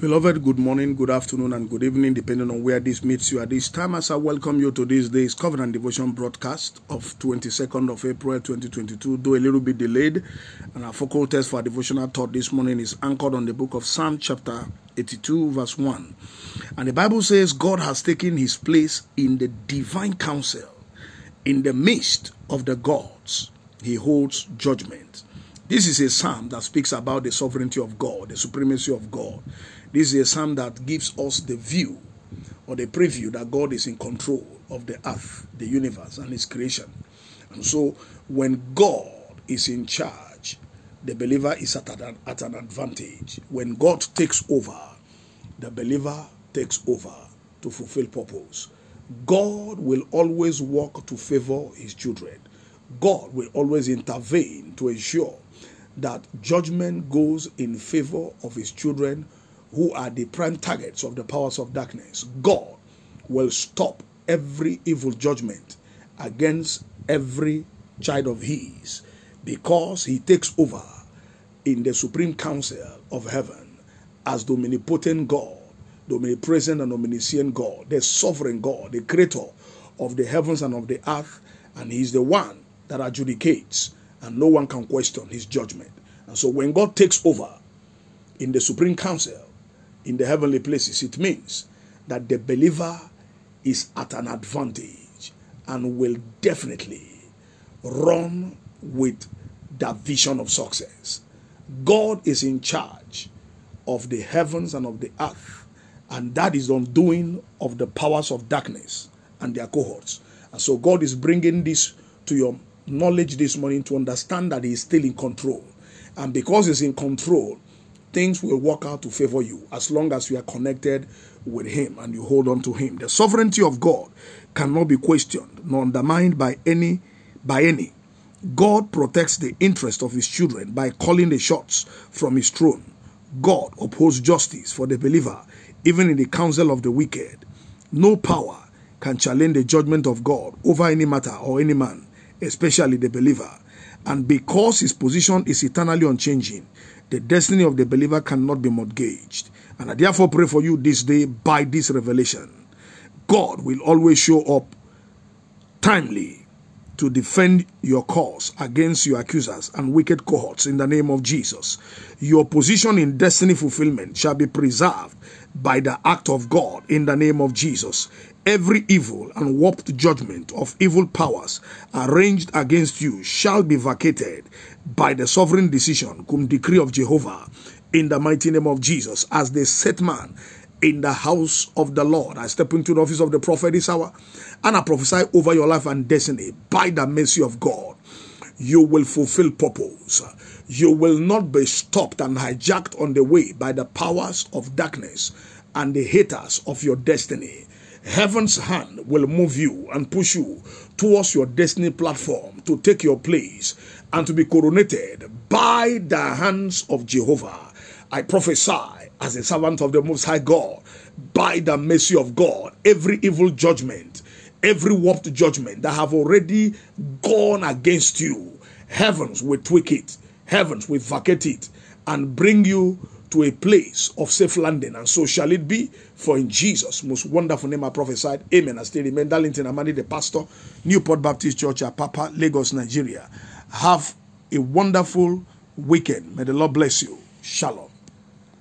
Beloved, good morning, good afternoon, and good evening, depending on where this meets you at this time. As I welcome you to this day's Covenant Devotion broadcast of 22nd of April 2022, though a little bit delayed. And our focal text for our devotional thought this morning is anchored on the book of Psalm, chapter 82, verse 1. And the Bible says, God has taken his place in the divine council, in the midst of the gods, he holds judgment. This is a psalm that speaks about the sovereignty of God, the supremacy of God. This is a psalm that gives us the view or the preview that God is in control of the earth, the universe, and His creation. And so, when God is in charge, the believer is at an, at an advantage. When God takes over, the believer takes over to fulfill purpose. God will always work to favor His children. God will always intervene to ensure that judgment goes in favor of his children who are the prime targets of the powers of darkness. God will stop every evil judgment against every child of his because he takes over in the supreme council of heaven as the omnipotent God, the omnipresent and omniscient God, the sovereign God, the creator of the heavens and of the earth, and he is the one that adjudicates and no one can question his judgment. And so when God takes over in the supreme council, in the heavenly places, it means that the believer is at an advantage and will definitely run with that vision of success. God is in charge of the heavens and of the earth, and that is undoing of the powers of darkness and their cohorts. And so God is bringing this to your knowledge this morning to understand that He is still in control. And because He's in control, things will work out to favor you as long as you are connected with Him and you hold on to Him. The sovereignty of God cannot be questioned nor undermined by any by any. God protects the interest of His children by calling the shots from His throne. God upholds justice for the believer, even in the counsel of the wicked. No power can challenge the judgment of God over any matter or any man especially the believer. And because his position is eternally unchanging, the destiny of the believer cannot be mortgaged. And I therefore pray for you this day by this revelation. God will always show up timely to defend your cause against your accusers and wicked cohorts in the name of Jesus. Your position in destiny fulfillment shall be preserved by the act of God in the name of Jesus. Every evil and warped judgment of evil powers arranged against you shall be vacated by the sovereign decision, cum decree of Jehovah, in the mighty name of Jesus, as the set man in the house of the Lord. I step into the office of the prophet this hour and I prophesy over your life and destiny by the mercy of God. You will fulfill purpose. You will not be stopped and hijacked on the way by the powers of darkness and the haters of your destiny. Heaven's hand will move you and push you towards your destiny platform to take your place and to be coronated by the hands of Jehovah. I prophesy as a servant of the Most High God, by the mercy of God, every evil judgment, every warped judgment that have already gone against you, heavens will tweak it, heavens will vacate it, and bring you to a place of safe landing. And so shall it be. For in Jesus' most wonderful name I prophesied. Amen. I still remain Darlington Amani, the pastor, Newport Baptist Church, Papa, Lagos, Nigeria. Have a wonderful weekend. May the Lord bless you. Shalom.